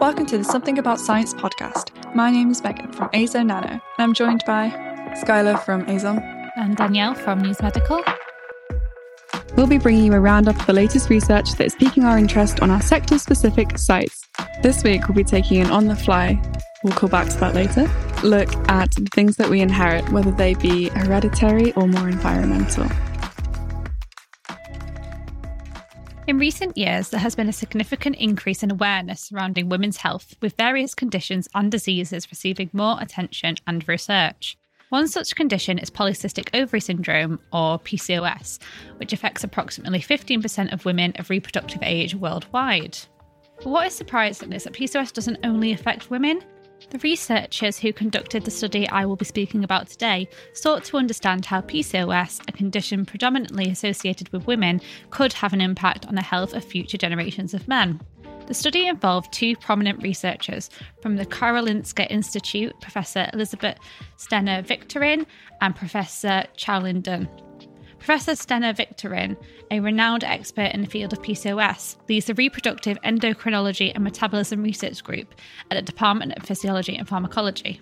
Welcome to the Something About Science podcast. My name is Megan from Azo Nano, and I'm joined by Skyla from Azon and Danielle from News Medical. We'll be bringing you a roundup of the latest research that is piquing our interest on our sector specific sites. This week, we'll be taking an on the fly, we'll call back to that later, look at the things that we inherit, whether they be hereditary or more environmental. In recent years, there has been a significant increase in awareness surrounding women's health, with various conditions and diseases receiving more attention and research. One such condition is polycystic ovary syndrome, or PCOS, which affects approximately 15% of women of reproductive age worldwide. But what is surprising is that PCOS doesn't only affect women, the researchers who conducted the study I will be speaking about today sought to understand how PCOS, a condition predominantly associated with women, could have an impact on the health of future generations of men. The study involved two prominent researchers from the Karolinska Institute, Professor Elizabeth Stena Victorin and Professor Deng. Professor Stener-Victorin, a renowned expert in the field of PCOS, leads the Reproductive Endocrinology and Metabolism Research Group at the Department of Physiology and Pharmacology.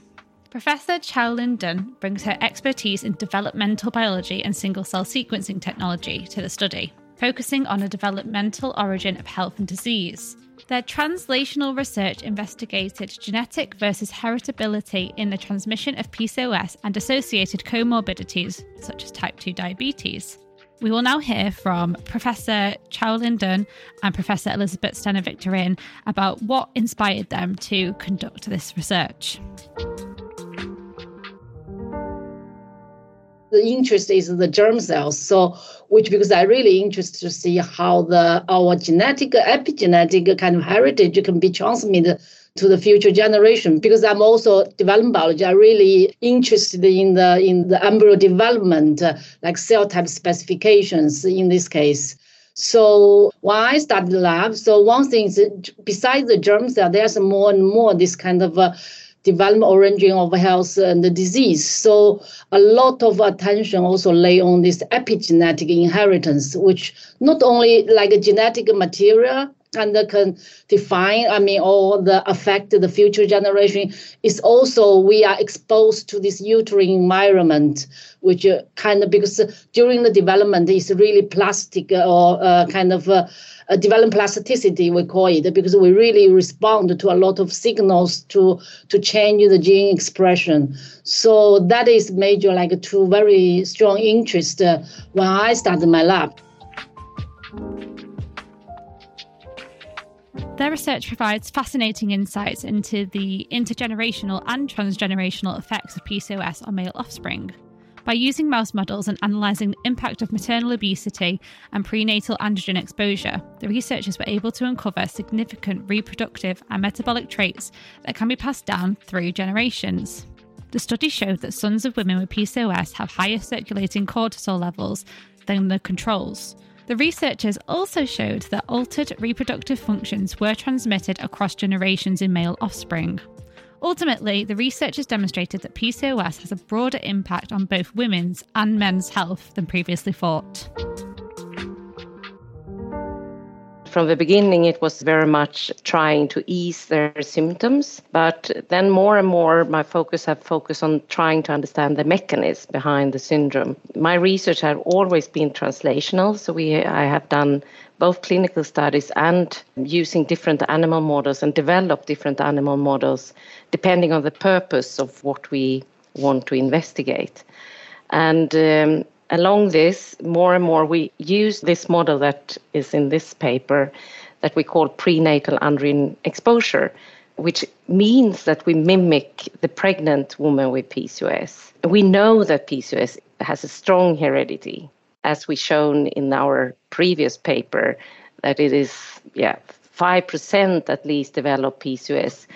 Professor Qiaolin Deng brings her expertise in developmental biology and single cell sequencing technology to the study, focusing on the developmental origin of health and disease. Their translational research investigated genetic versus heritability in the transmission of PCOS and associated comorbidities, such as type 2 diabetes. We will now hear from Professor Qiaolin Deng and Professor Elisabet Stener-Victorin about what inspired them to conduct this research. The interest is the germ cells. So, which because I really interested to see how the our genetic epigenetic kind of heritage can be transmitted to the future generation. Because I'm also development biology, I'm really interested in the in the embryo development, uh, like cell type specifications in this case. So when I started the lab, so one thing is besides the germ cell, there's more and more this kind of uh, development origin of health and the disease. So a lot of attention also lay on this epigenetic inheritance, which not only like a genetic material and can define, I mean, or the affect the future generation is also we are exposed to this uterine environment, which uh, kind of because during the development is really plastic or uh, kind of uh, a development plasticity, we call it, because we really respond to a lot of signals to to change the gene expression. So that is major, like two very strong interest uh, when I started my lab. Their research provides fascinating insights into the intergenerational and transgenerational effects of PCOS on male offspring. By using mouse models and analysing the impact of maternal obesity and prenatal androgen exposure, the researchers were able to uncover significant reproductive and metabolic traits that can be passed down through generations. The study showed that sons of women with PCOS have higher circulating cortisol levels than the controls. The researchers also showed that altered reproductive functions were transmitted across generations in male offspring. Ultimately, the researchers demonstrated that PCOS has a broader impact on both women's and men's health than previously thought. From the beginning, it was very much trying to ease their symptoms, but then more and more, my focus have focused on trying to understand the mechanism behind the syndrome. My research has always been translational, so we I have done both clinical studies and using different animal models and develop different animal models depending on the purpose of what we want to investigate. And um, along this, more and more, we use this model that is in this paper that we call prenatal androgen exposure, which means that we mimic the pregnant woman with PCOS. We know that PCOS has a strong heredity as we shown in our previous paper, that it is yeah five percent at least develop PCOS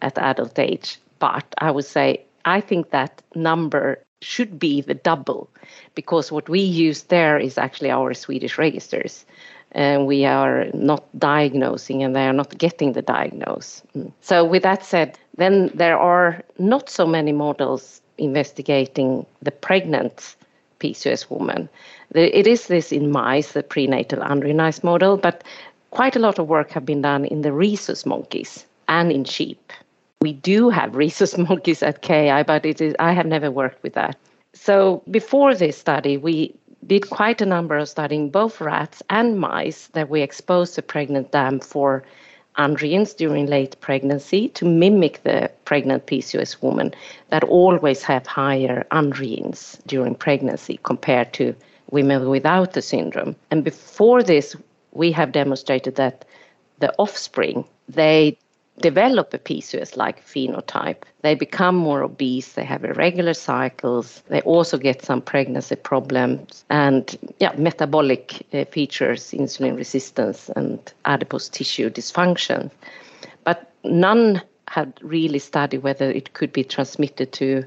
at adult age. But I would say I think that number should be the double because what we use there is actually our Swedish registers. And we are not diagnosing and they are not getting the diagnosis. Mm. So, with that said, then there are not so many models investigating the pregnant PCOS woman. It is this in mice, the prenatal androgenized model, but quite a lot of work have been done in the rhesus monkeys. and in sheep. We do have rhesus monkeys at KI, but it is I have never worked with that. So before this study, we did quite a number of studying both rats and mice that we exposed to pregnant dam for androgens during late pregnancy to mimic the pregnant PCOS woman that always have higher androgens during pregnancy compared to women without the syndrome. And before this, we have demonstrated that the offspring, they develop a PCOS like phenotype. They become more obese, they have irregular cycles, they also get some pregnancy problems and yeah, metabolic uh, features, insulin resistance and adipose tissue dysfunction. But none had really studied whether it could be transmitted to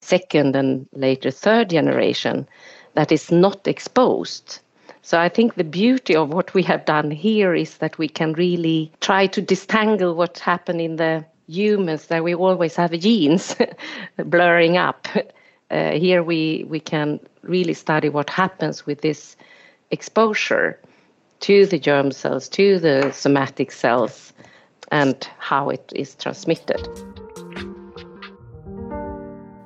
second and later third generation that is not exposed so I think the beauty of what we have done here is that we can really try to disentangle what happened in the humans that we always have genes blurring up. Uh, here we, we can really study what happens with this exposure to the germ cells, to the somatic cells, and how it is transmitted.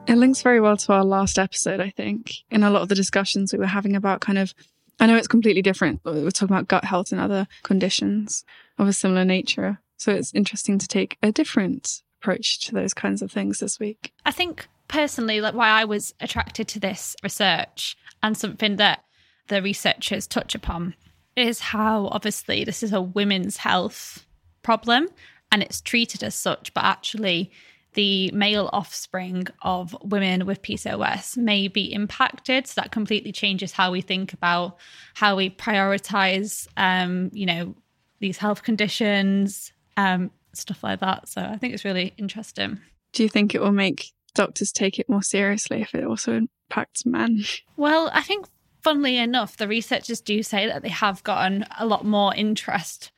It links very well to our last episode, I think, in a lot of the discussions we were having about kind of I know it's completely different. We're talking about gut health and other conditions of a similar nature. So it's interesting to take a different approach to those kinds of things this week. I think personally, like why I was attracted to this research and something that the researchers touch upon is how obviously this is a women's health problem and it's treated as such, but actually the male offspring of women with PCOS may be impacted. So that completely changes how we think about how we prioritize, um, you know, these health conditions, um, stuff like that. So I think it's really interesting. Do you think it will make doctors take it more seriously if it also impacts men? Well, I think, funnily enough, the researchers do say that they have gotten a lot more interest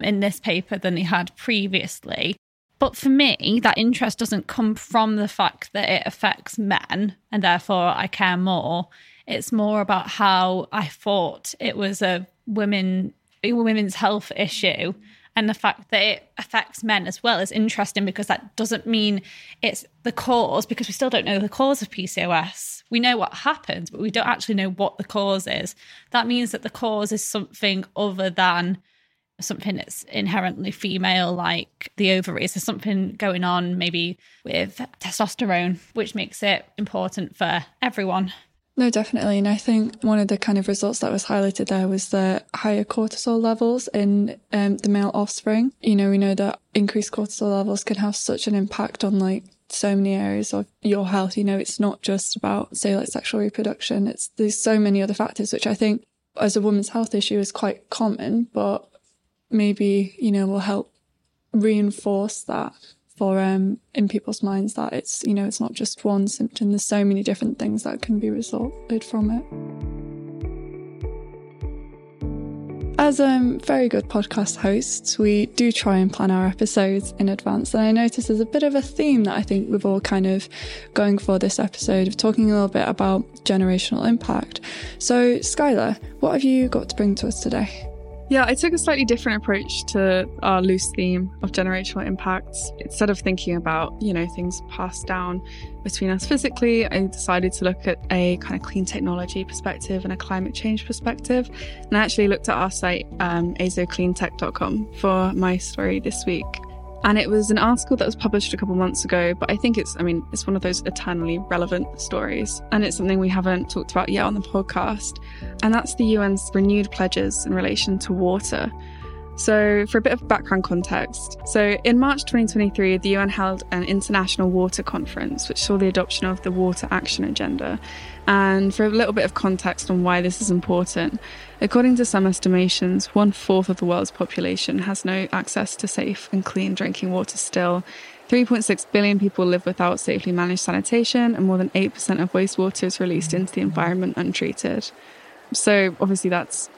in this paper than they had previously. But for me, that interest doesn't come from the fact that it affects men and therefore I care more. It's more about how I thought it was a women women's health issue and the fact that it affects men as well is interesting because that doesn't mean it's the cause because we still don't know the cause of PCOS. We know what happens, but we don't actually know what the cause is. That means that the cause is something other than something that's inherently female, like the ovaries. There's something going on maybe with testosterone, which makes it important for everyone. No, definitely. And I think one of the kind of results that was highlighted there was the higher cortisol levels in um, the male offspring. You know, we know that increased cortisol levels can have such an impact on like so many areas of your health. You know, it's not just about, say, like sexual reproduction. It's, there's so many other factors, which I think as a woman's health issue is quite common, but maybe, you know, will help reinforce that for um in people's minds that it's you know it's not just one symptom there's so many different things that can be resulted from it as um, very good podcast hosts, we do try and plan our episodes in advance. And I notice there's a bit of a theme that I think we've all kind of going for this episode of talking a little bit about generational impact. So, Skyla, what have you got to bring to us today? Yeah, I took a slightly different approach to our loose theme of generational impacts. Instead of thinking about, you know, things passed down between us physically, I decided to look at a kind of clean technology perspective and a climate change perspective. And I actually looked at our site, um, azocleantech.com, for my story this week. And it was an article that was published a couple months ago, but I think it's, I mean, it's one of those eternally relevant stories. And it's something we haven't talked about yet on the podcast. And that's the UN's renewed pledges in relation to water. So, for a bit of background context, so in March 2023, the UN held an international water conference, which saw the adoption of the Water Action Agenda. And for a little bit of context on why this is important, according to some estimations, one fourth of the world's population has no access to safe and clean drinking water still. 3.6 billion people live without safely managed sanitation, and more than 8% of wastewater is released into the environment untreated. So, obviously, that's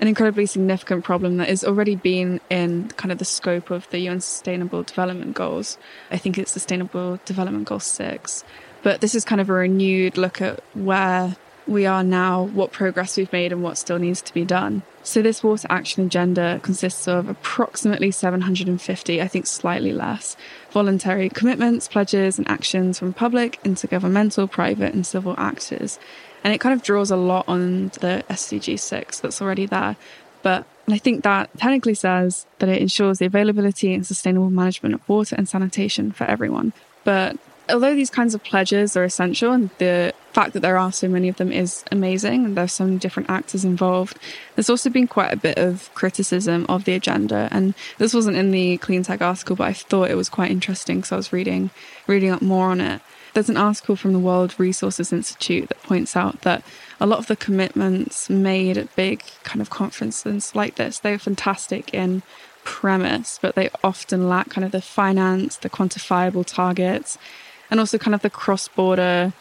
an incredibly significant problem that has already been in kind of the scope of the UN Sustainable Development Goals. I think it's Sustainable Development Goal 6. But this is kind of a renewed look at where we are now, what progress we've made, and what still needs to be done. So, this water action agenda consists of approximately 750, I think slightly less, voluntary commitments, pledges, and actions from public, intergovernmental, private, and civil actors. And it kind of draws a lot on the SDG 6 that's already there. But I think that technically says that it ensures the availability and sustainable management of water and sanitation for everyone. But although these kinds of pledges are essential and the fact that there are so many of them is amazing and there's so many different actors involved, there's also been quite a bit of criticism of the agenda. And this wasn't in the clean tech article, but I thought it was quite interesting because I was reading reading up more on it. There's an article from the World Resources Institute that points out that a lot of the commitments made at big kind of conferences like this, they're fantastic in premise, but they often lack kind of the finance, the quantifiable targets, and also kind of the cross border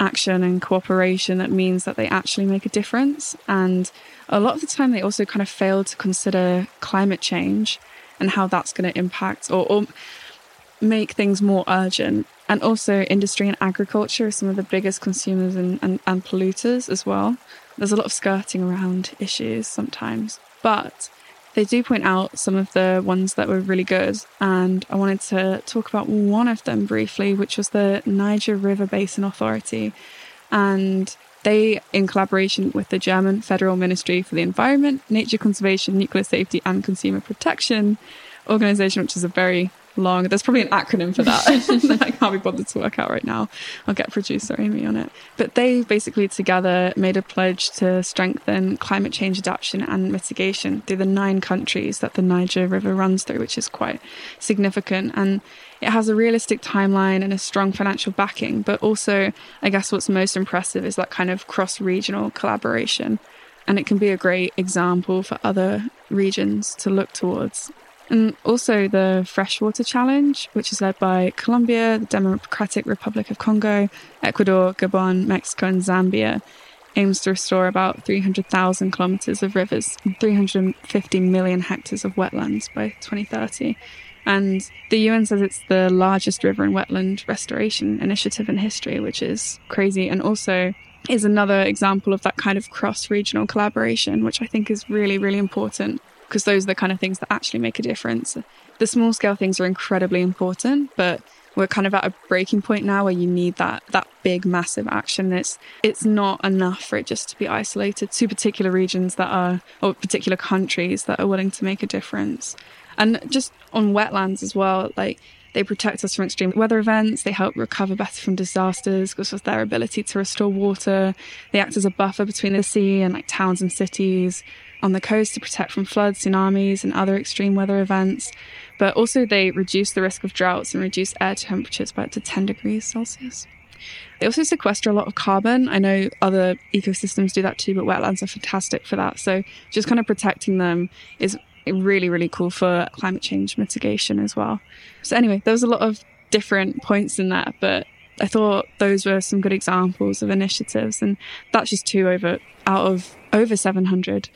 action and cooperation that means that they actually make a difference. And a lot of the time, they also kind of fail to consider climate change and how that's going to impact or, or make things more urgent. And also, industry and agriculture are some of the biggest consumers and, and, and polluters as well. There's a lot of skirting around issues sometimes. But they do point out some of the ones that were really good, and I wanted to talk about one of them briefly, which was the Niger River Basin Authority. And they, in collaboration with the German Federal Ministry for the Environment, Nature Conservation, Nuclear Safety, and Consumer Protection organization, which is a very long. There's probably an acronym for that that I can't be bothered to work out right now. I'll get producer Amy on it. But they basically together made a pledge to strengthen climate change adaptation and mitigation through the nine countries that the Niger River runs through, which is quite significant. And it has a realistic timeline and a strong financial backing. But also, I guess what's most impressive is that kind of cross regional collaboration. And it can be a great example for other regions to look towards. And also the Freshwater Challenge, which is led by Colombia, the Democratic Republic of Congo, Ecuador, Gabon, Mexico, and Zambia, aims to restore about 300,000 kilometres of rivers and 350 million hectares of wetlands by 2030. And the UN says it's the largest river and wetland restoration initiative in history, which is crazy. And also is another example of that kind of cross regional collaboration, which I think is really, really important because those are the kind of things that actually make a difference. The small scale things are incredibly important, but we're kind of at a breaking point now where you need that that big massive action it's it's not enough for it just to be isolated to particular regions that are or particular countries that are willing to make a difference and just on wetlands as well like they protect us from extreme weather events. They help recover better from disasters because of their ability to restore water. They act as a buffer between the sea and like towns and cities on the coast to protect from floods, tsunamis, and other extreme weather events. But also, they reduce the risk of droughts and reduce air temperatures by up to 10 degrees Celsius. They also sequester a lot of carbon. I know other ecosystems do that too, but wetlands are fantastic for that. So, just kind of protecting them is really, really cool for climate change mitigation as well. So, anyway, there was a lot of different points in that, but I thought those were some good examples of initiatives, and that's just two over out of over 700.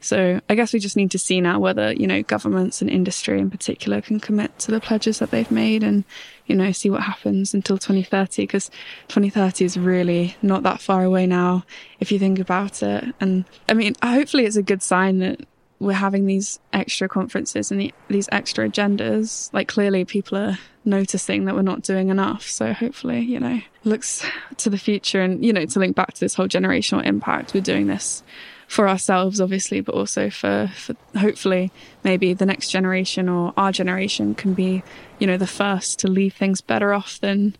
So I guess we just need to see now whether, you know, governments and industry in particular can commit to the pledges that they've made and, you know, see what happens until 2030 because 2030 is really not that far away now if you think about it. And I mean, hopefully it's a good sign that we're having these extra conferences and the, these extra agendas. Like clearly people are noticing that we're not doing enough. So hopefully, you know, looks to the future and, you know, to link back to this whole generational impact, we're doing this for ourselves, obviously, but also for, for hopefully maybe the next generation or our generation can be, you know, the first to leave things better off than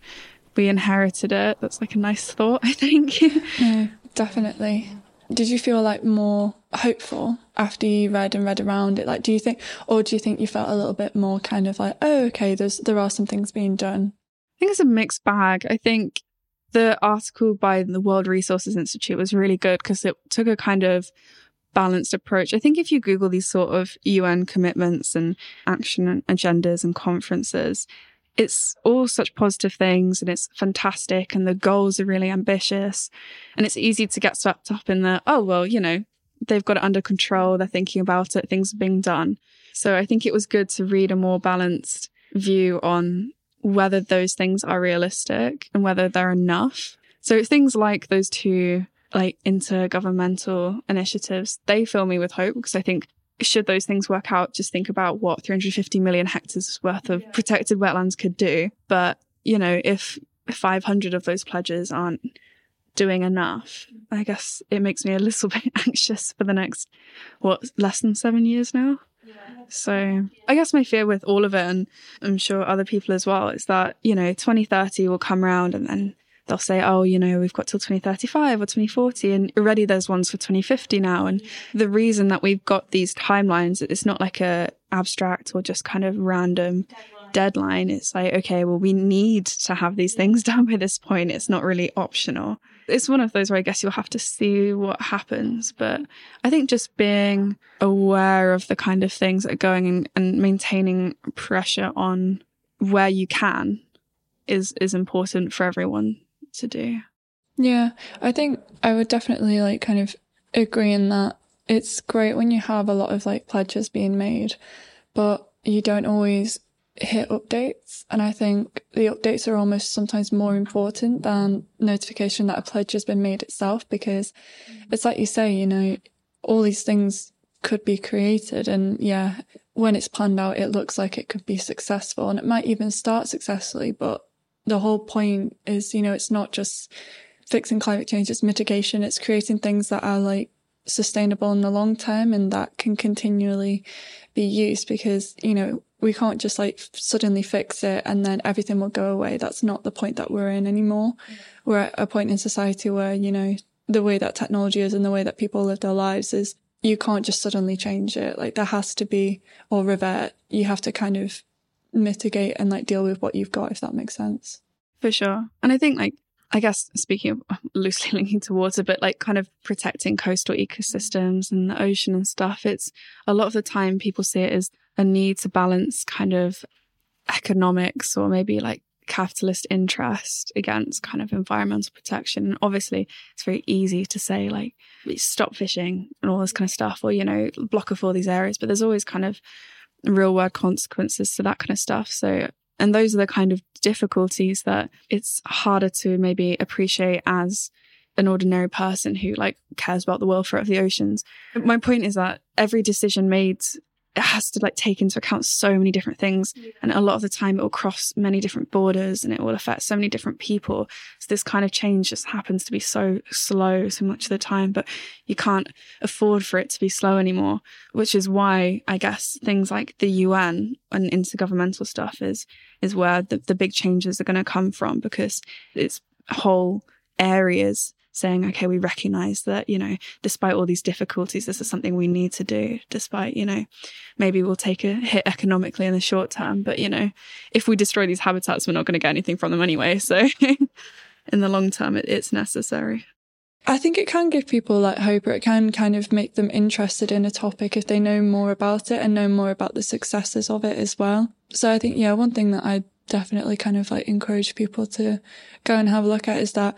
we inherited it. That's like a nice thought, I think. no, definitely. Did you feel like more hopeful after you read and read around it? Like, do you think, or do you think you felt a little bit more kind of like, oh, okay, there's, there are some things being done? I think it's a mixed bag. I think the article by the World Resources Institute was really good because it took a kind of balanced approach. I think if you Google these sort of UN commitments and action agendas and conferences, it's all such positive things and it's fantastic and the goals are really ambitious and it's easy to get swept up in the, oh, well, you know, they've got it under control. They're thinking about it. Things are being done. So I think it was good to read a more balanced view on whether those things are realistic and whether they're enough. So things like those two like intergovernmental initiatives, they fill me with hope because I think should those things work out, just think about what 350 million hectares worth of protected wetlands could do. But, you know, if 500 of those pledges aren't doing enough, I guess it makes me a little bit anxious for the next, what, less than seven years now? So I guess my fear with all of it, and I'm sure other people as well, is that, you know, 2030 will come around and then they'll say, oh, you know, we've got till 2035 or 2040. And already there's ones for 2050 now. And the reason that we've got these timelines, it's not like a abstract or just kind of random deadline. It's like, okay, well, we need to have these things done by this point. It's not really optional. It's one of those where I guess you'll have to see what happens. But I think just being aware of the kind of things that are going and maintaining pressure on where you can is is important for everyone to do. Yeah, I think I would definitely like kind of agree in that it's great when you have a lot of like pledges being made, but you don't always hit updates. And I think the updates are almost sometimes more important than notification that a pledge has been made itself because mm. it's like you say, you know, all these things could be created and yeah, when it's planned out, it looks like it could be successful and it might even start successfully, but the whole point is, you know, it's not just fixing climate change, it's mitigation. It's creating things that are like sustainable in the long term and that can continually be used because, you know, we can't just like suddenly fix it and then everything will go away. That's not the point that we're in anymore. Mm. We're at a point in society where, you know, the way that technology is and the way that people live their lives is you can't just suddenly change it. Like there has to be or revert. You have to kind of mitigate and like deal with what you've got, if that makes sense. For sure. And I think like I guess speaking of loosely linking to water, but like kind of protecting coastal ecosystems and the ocean and stuff, it's a lot of the time people see it as a need to balance kind of economics or maybe like capitalist interest against kind of environmental protection. And obviously, it's very easy to say, like, stop fishing and all this kind of stuff, or, you know, block off all these areas. But there's always kind of real world consequences to that kind of stuff. So, and those are the kind of difficulties that it's harder to maybe appreciate as an ordinary person who like cares about the welfare of the oceans. My point is that every decision made it has to like take into account so many different things. And a lot of the time it will cross many different borders and it will affect so many different people. So this kind of change just happens to be so slow so much of the time but you can't afford for it to be slow anymore which is why i guess things like the un and intergovernmental stuff is is where the, the big changes are going to come from because it's whole areas saying, okay, we recognize that, you know, despite all these difficulties, this is something we need to do, despite, you know, maybe we'll take a hit economically in the short term. But, you know, if we destroy these habitats, we're not going to get anything from them anyway. So in the long term, it, it's necessary. I think it can give people like hope or it can kind of make them interested in a topic if they know more about it and know more about the successes of it as well. So I think, yeah, one thing that I definitely kind of like encourage people to go and have a look at is that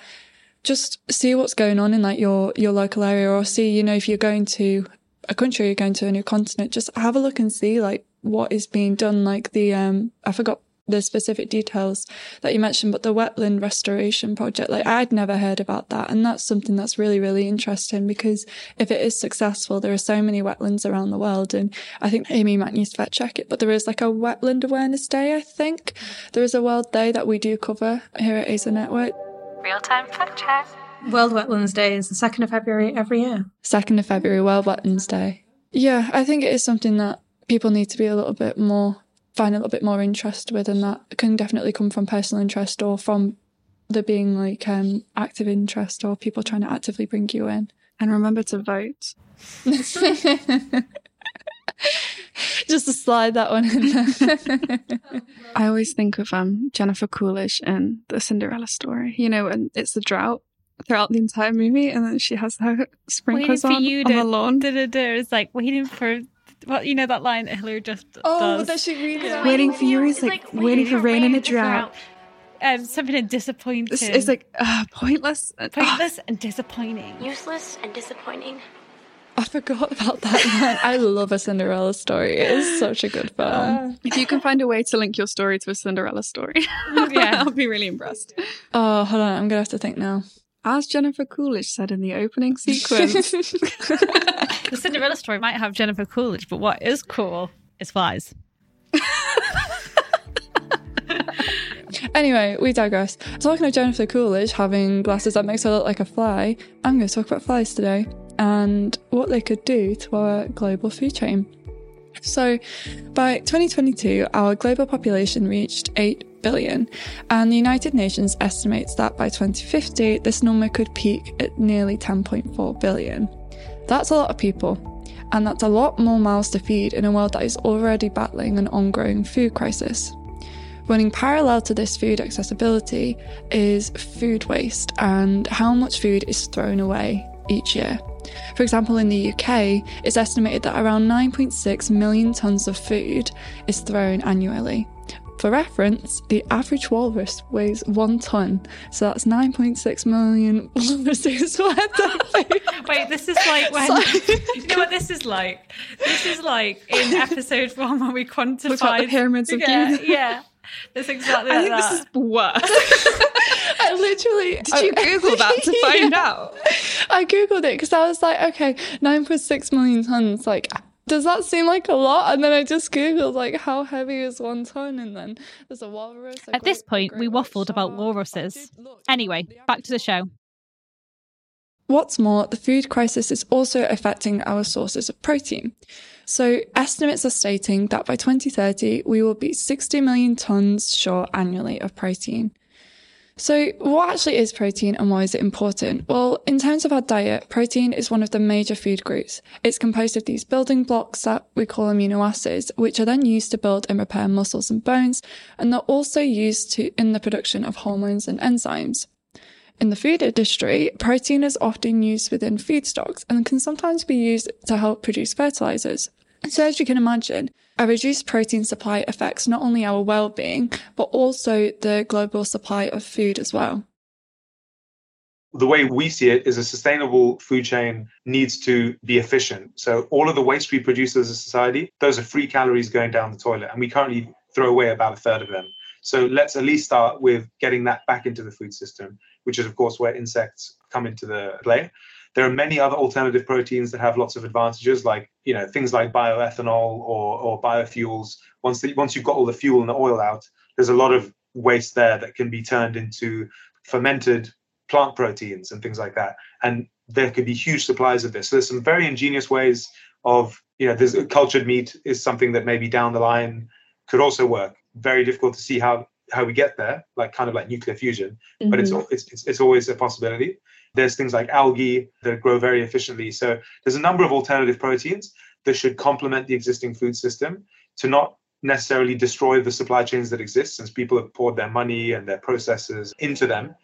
just see what's going on in like your your local area or see you know if you're going to a country you're going to a new continent just have a look and see like what is being done. Like the um i forgot the specific details that you mentioned but the wetland restoration project like i'd never heard about that. And that's something that's really really interesting because if it is successful there are so many wetlands around the world. And i think amy might need to fact check it but there is like a wetland awareness day i think. There is a world day that we do cover here at AZoNetwork Real time fact check. World Wetlands Day is the 2nd of February every year. 2nd of February, World Wetlands Day. Yeah, I think it is something that people need to be a little bit more, find a little bit more interest with, and that can definitely come from personal interest or from there being like um, active interest or people trying to actively bring you in. And remember to vote. Just to slide that one in there. I always think of um, Jennifer Coolidge in the Cinderella story. You know, and it's the drought throughout the entire movie, and then she has her sprinklers on, on the lawn. Da, da, da. It's like waiting for well, you know that line that Hillary just oh, does. that she really waiting, waiting for you is like, like waiting for rain in a drought. Um, something disappointing. It's, it's like uh, pointless, pointless uh, and disappointing, useless and disappointing. I forgot about that one. I love a Cinderella story. It is such a good film. Uh, if you can find a way to link your story to a Cinderella story, yeah, I'll be really impressed. Oh, hold on. I'm going to have to think now. As Jennifer Coolidge said in the opening sequence. the Cinderella story might have Jennifer Coolidge, but what is cool is flies. Anyway, we digress. Talking of Jennifer Coolidge having glasses that makes her look like a fly, I'm going to talk about flies today and what they could do to our global food chain. So, by 2022, our global population reached 8 billion, and the United Nations estimates that by 2050, this number could peak at nearly 10.4 billion. That's a lot of people, and that's a lot more mouths to feed in a world that is already battling an ongoing food crisis. Running parallel to this food accessibility is food waste and how much food is thrown away each year. For example, in the UK, it's estimated that around 9.6 million tonnes of food is thrown annually. For reference, the average walrus weighs one tonne, so that's 9.6 million walruses worth of food. Wait, this is like when you know what this is like. This is like in episode one when we quantified the pyramids of yeah, Giza. yeah. That's exactly I like think that. this is worse. I literally. Did you Google that to find out? I googled it because I was like, okay, 9.6 million tons. Like, does that seem like a lot? And then I just googled like how heavy is one ton, and then there's a walrus. a At this point, we great white waffled about walruses. Anyway, back to the show. What's more, the food crisis is also affecting our sources of protein. So, estimates are stating that by 2030, we will be 60 million tons short annually of protein. So, what actually is protein and why is it important? Well, in terms of our diet, protein is one of the major food groups. It's composed of these building blocks that we call amino acids, which are then used to build and repair muscles and bones, and they're also used to, in the production of hormones and enzymes. In the food industry, protein is often used within feedstocks and can sometimes be used to help produce fertilizers. So, as you can imagine, a reduced protein supply affects not only our well being, but also the global supply of food as well. the way we see it is a sustainable food chain needs to be efficient. So all of the waste we produce as a society, those are free calories going down the toilet, and we currently throw away about a third of them. So let's at least start with getting that back into the food system, which is of course where insects come into the play. There are many other alternative proteins that have lots of advantages, like you know things like bioethanol or, or biofuels. Once the, once you've got all the fuel and the oil out, there's a lot of waste there that can be turned into fermented plant proteins and things like that. And there could be huge supplies of this. So there's some very ingenious ways of, you know, there's cultured meat is something that maybe down the line could also work. Very difficult to see how how we get there, like kind of like nuclear fusion, but it's, mm-hmm. al- it's it's it's always a possibility. There's things like algae that grow very efficiently. So there's a number of alternative proteins that should complement the existing food system to not necessarily destroy the supply chains that exist since people have poured their money and their processes into them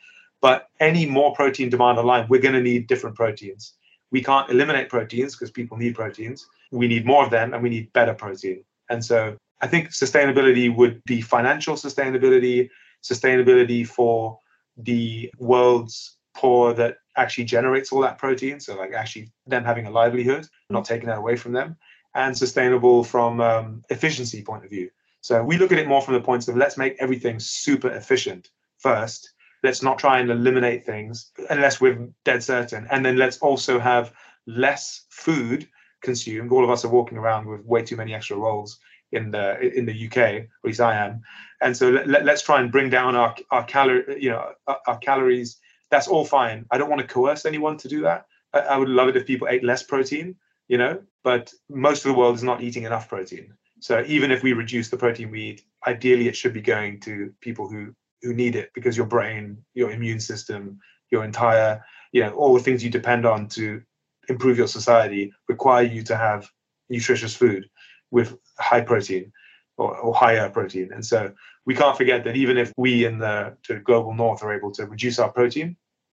but any more protein demand online, we're going to need different proteins. We can't eliminate proteins because people need proteins. We need more of them and we need better protein. And so I think sustainability would be financial sustainability, sustainability for the world's poor that actually generates all that protein. So, like, actually, them having a livelihood, not taking that away from them, and sustainable from um, efficiency point of view. So, we look at it more from the points of let's make everything super efficient first. Let's not try and eliminate things unless we're dead certain. And then let's also have less food consumed. All of us are walking around with way too many extra rolls in the in the uk at least i am. And so let, us try and bring down our our calorie you know our, our, calories that's all fine. I don't want to coerce anyone to do that. I, I would love it if people ate less protein you know but most of the world is not eating enough protein. So even if we reduce the protein we eat ideally it should be going to people who who need it because your brain, your immune system, your entire, you know, all the things you depend on to improve your society require you to have nutritious food with high protein or, or higher protein. And so we can't forget that even if we in the, the global north are able to reduce our protein,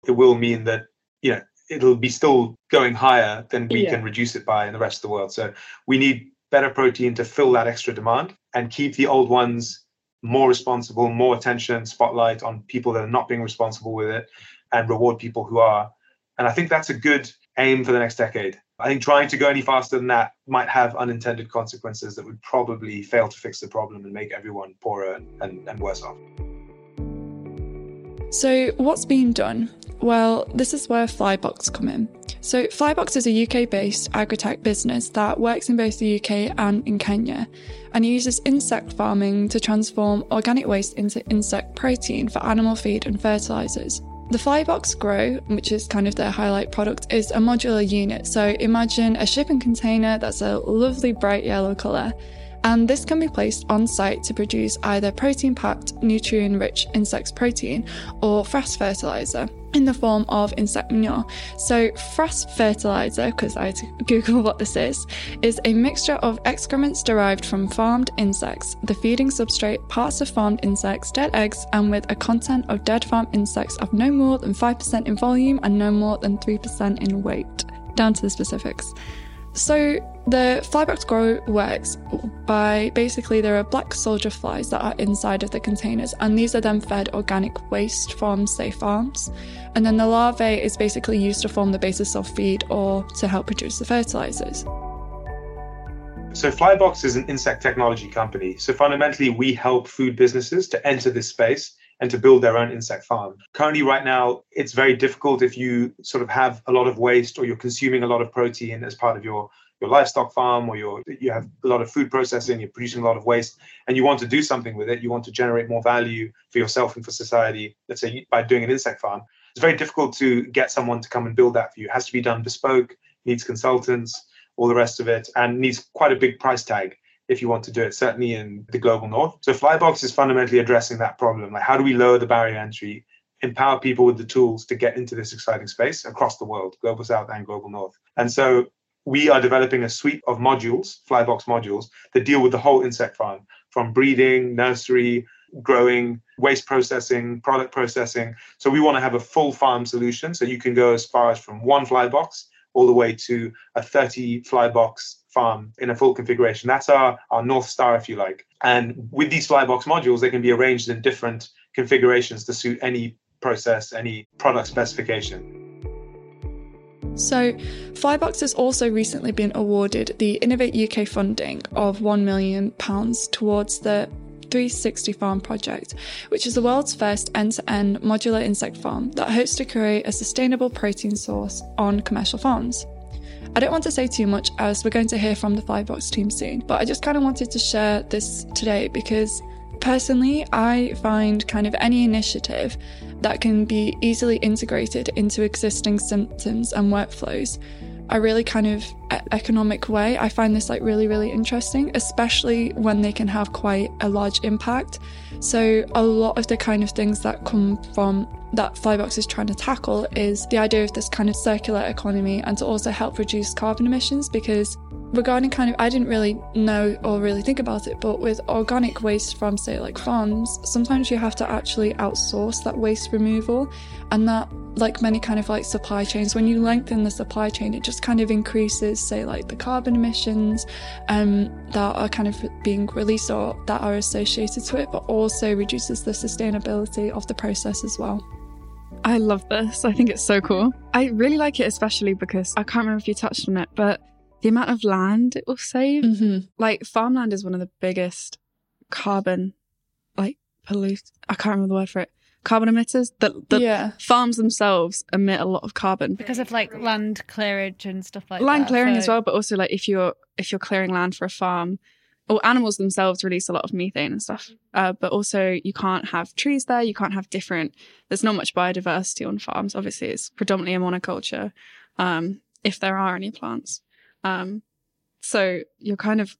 it will mean that, you know, it'll be still going higher than we Yeah. can reduce it by in the rest of the world. So we need better protein to fill that extra demand and keep the old ones more responsible, more attention, spotlight on people that are not being responsible with it, and reward people who are. And I think that's a good aim for the next decade. I think trying to go any faster than that might have unintended consequences that would probably fail to fix the problem and make everyone poorer and, and, and worse off. So, what's being done? Well, this is where Flybox come in. So, Flybox is a UK based agri-tech business that works in both the UK and in Kenya and uses insect farming to transform organic waste into insect protein for animal feed and fertilizers. The Flybox Grow, which is kind of their highlight product, is a modular unit. So imagine a shipping container that's a lovely bright yellow colour and this can be placed on site to produce either protein packed, nutrient rich insect protein or frass fertilizer in the form of insect manure. So, frass fertilizer, because I had to Google what this is, is a mixture of excrements derived from farmed insects, the feeding substrate, parts of farmed insects, dead eggs, and with a content of dead farm insects of no more than 5% in volume and no more than 3% in weight. Down to the specifics. So the flybox grow works by basically there are black soldier flies that are inside of the containers, and these are then fed organic waste from say, farms. And then the larvae is basically used to form the basis of feed or to help produce the fertilizers. So Flybox is an insect technology company. So fundamentally, we help food businesses to enter this space and to build their own insect farm. Currently, right now, it's very difficult if you sort of have a lot of waste or you're consuming a lot of protein as part of your your livestock farm or your you have a lot of food processing you're producing a lot of waste and you want to do something with it you want to generate more value for yourself and for society let's say by doing an insect farm. It's very difficult to get someone to come and build that for you. It has to be done bespoke needs consultants all the rest of it and needs quite a big price tag if you want to do it, certainly in the global north. So Flybox is fundamentally addressing that problem. Like, how do we lower the barrier entry, empower people with the tools to get into this exciting space across the world, global south and global north? And so we are developing a suite of modules, Flybox modules, that deal with the whole insect farm from breeding, nursery, growing, waste processing, product processing. So we want to have a full farm solution. So you can go as far as from one fly box all the way to a 30 fly box farm in a full configuration. That's our, our North Star, if you like. And with these Flybox modules, they can be arranged in different configurations to suit any process, any product specification. So, Flybox has also recently been awarded the Innovate UK funding of £1 million towards the 360 Farm project, which is the world's first end to end modular insect farm that hopes to create a sustainable protein source on commercial farms. I don't want to say too much as we're going to hear from the Flybox team soon, but I just kind of wanted to share this today because personally, I find kind of any initiative that can be easily integrated into existing symptoms and workflows a really kind of economic way. I find this like really, really interesting, especially when they can have quite a large impact. So, a lot of the kind of things that come from that Flybox is trying to tackle is the idea of this kind of circular economy and to also help reduce carbon emissions because regarding kind of I didn't really know or really think about it, but with organic waste from say like farms, sometimes you have to actually outsource that waste removal and that like many kind of like supply chains, when you lengthen the supply chain, it just kind of increases, say, like the carbon emissions um, that are kind of being released or that are associated to it, but also reduces the sustainability of the process as well. I love this. I think it's so cool. I really like it, especially because I can't remember if you touched on it, but the amount of land it will save. Mm-hmm. Like, farmland is one of the biggest carbon, like, pollute. I can't remember the word for it carbon emitters. The, the yeah. farms themselves emit a lot of carbon because of like land clearage and stuff like land that. clearing as well. But also like if you're if you're clearing land for a farm, or animals themselves release a lot of methane and stuff. Uh, but also you can't have trees there. You can't have different. There's not much biodiversity on farms. Obviously, it's predominantly a monoculture. Um, if there are any plants, um, so you're kind of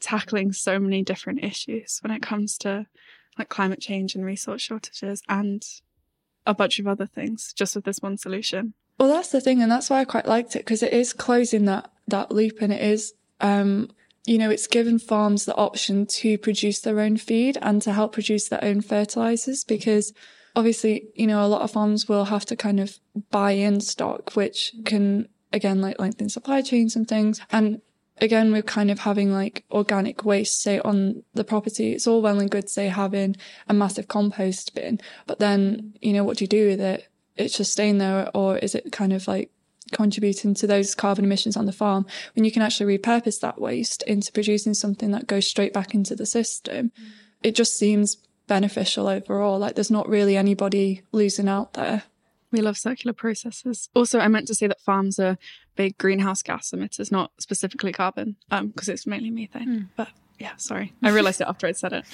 tackling so many different issues when it comes to like climate change and resource shortages and a bunch of other things just with this one solution. Well, that's the thing, and that's why I quite liked it because it is closing that that loop, and it is, um, you know, it's given farms the option to produce their own feed and to help produce their own fertilizers because obviously, you know, a lot of farms will have to kind of buy in stock, which can again like lengthen supply chains and things, and again, we're kind of having like organic waste, say on the property. It's all well and good, say having a massive compost bin, but then, you know, what do you do with it? It's just staying there or is it kind of like contributing to those carbon emissions on the farm when you can actually repurpose that waste into producing something that goes straight back into the system? Mm. It just seems beneficial overall. Like there's not really anybody losing out there. We love circular processes. Also, I meant to say that farms are big greenhouse gas emitters, not specifically carbon, because um, it's mainly methane. Mm. But yeah, sorry. I realized it after I'd said it.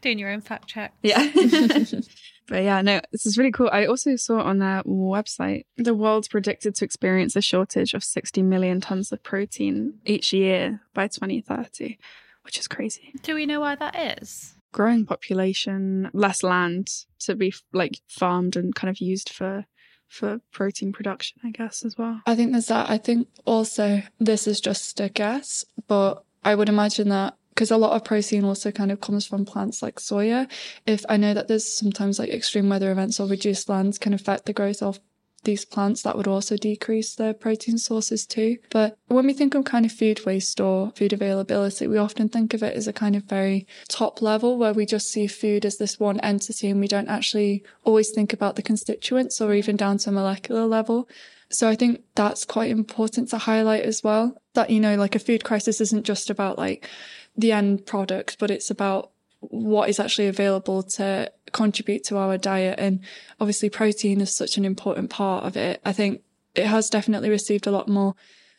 Doing your own fact check. Yeah. but yeah, no, this is really cool. I also saw on their website the world's predicted to experience a shortage of 60 million tons of protein each year by 2030, which is crazy. Do we know why that is? Growing population, less land to be like farmed and kind of used for for protein production, I guess, as well. I think there's that. I think also this is just a guess, but I would imagine that because a lot of protein also kind of comes from plants like soya. If I know that there's sometimes like extreme weather events or reduced lands can affect the growth of these plants that would also decrease their protein sources too. But when we think of kind of food waste or food availability, we often think of it as a kind of very top level where we just see food as this one entity and we don't actually always think about the constituents or even down to a molecular level. So I think that's quite important to highlight as well. That, you know, like a food crisis isn't just about like the end product, but it's about what is actually available to contribute to our diet. And obviously protein is such an important part of it. I think it has definitely received a lot more,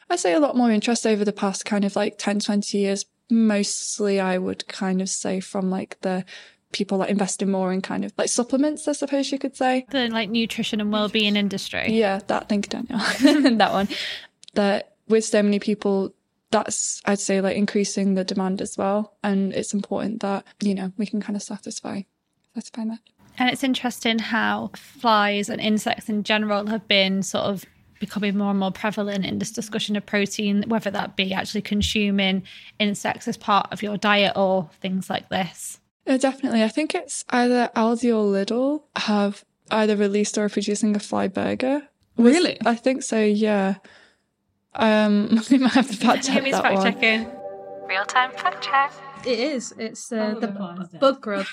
I say a lot more interest over the past kind of like 10, 20 years. Mostly I would kind of say from like the people that investing more in kind of like supplements, I suppose you could say. The like nutrition and well-being industry. Yeah, that thank you, Danielle. that one. That with so many people that's I'd say like increasing the demand as well. And it's important that, you know, we can kind of satisfy satisfy that. And it's interesting how flies and insects in general have been sort of becoming more and more prevalent in this discussion of protein, whether that be actually consuming insects as part of your diet or things like this. Yeah, definitely. I think it's either Aldi or Lidl have either released or producing a fly burger. Really? I think so, yeah. Um, we might have to fact check that fact one. checking. Real time fact check. It is. It's uh, the bug grub.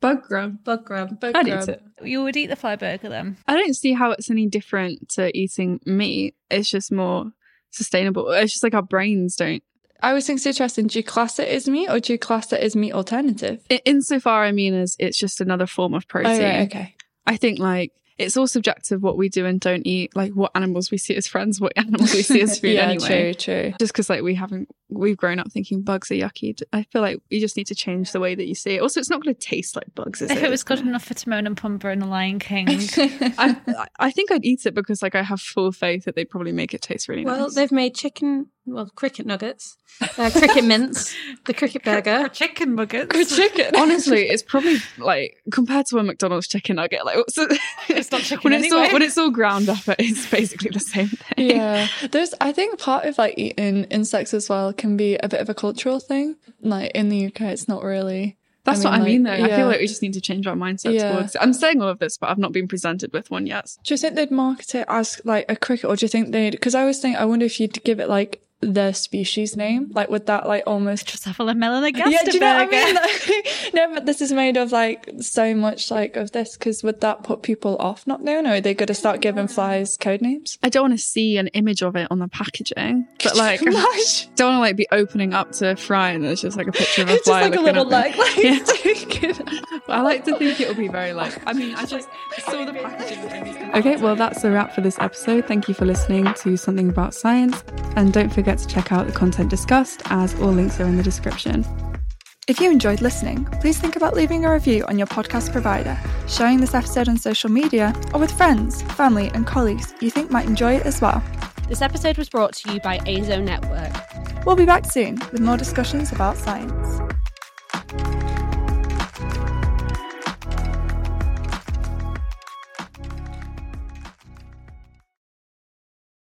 Bug grub. Bug grub. Bug I'd grub. eat it. You would eat the fly burger then? I don't see how it's any different to eating meat. It's just more sustainable. It's just like our brains don't. I always think it's interesting. Do you class it as meat or do you class it as meat alternative? I- Insofar, I mean, as it's just another form of protein. Oh, right, okay. I think like it's all subjective what we do and don't eat, like what animals we see as friends, what animals we see as food yeah, anyway. true, true. Just because like we haven't, we've grown up thinking bugs are yucky. I feel like you just need to change the way that you see it. Also, it's not going to taste like bugs, is If it? it was good enough for Timon and Pumbaa and the Lion King. I, I think I'd eat it because like I have full faith that they'd probably make it taste really Well, nice. Well, they've made chicken, well, cricket nuggets, uh, cricket mints, the cricket burger. chicken nuggets. chicken. Honestly, it's probably like compared to a McDonald's chicken nugget. Like what's it? It's not chicken when it's all anyway. when it's all ground up. It's basically the same thing. yeah there's i think part of like eating insects as well can be a bit of a cultural thing like in the uk it's not really That's I what I mean, mean, though. like, I feel like we just need to change our mindset Yeah. towards. I'm saying all of this, but I've not been presented with one yet. do you think they'd market it as like a cricket or do you think they'd because i always think i wonder if you'd give it like the species name like would that like almost Just have a melon yeah, do you know what I mean? Like, no, but this is made of like so much like of this. Because would that put people off not knowing, or are they going to start giving flies code names? I don't want to see an image of it on the packaging, but like, don't want to like be opening up to a fry and there's just like a picture of a It's just like a little leg. Like, Yeah. taken. I like to think it'll be very like. I mean, I just saw the packaging. Okay, well, that's a wrap for this episode. Thank you for listening to Something About Science. And don't forget to check out the content discussed, as all links are in the description. If you enjoyed listening, please think about leaving a review on your podcast provider, sharing this episode on social media, or with friends, family, and colleagues you think might enjoy it as well. This episode was brought to you by AZoNetwork. We'll be back soon with more discussions about science.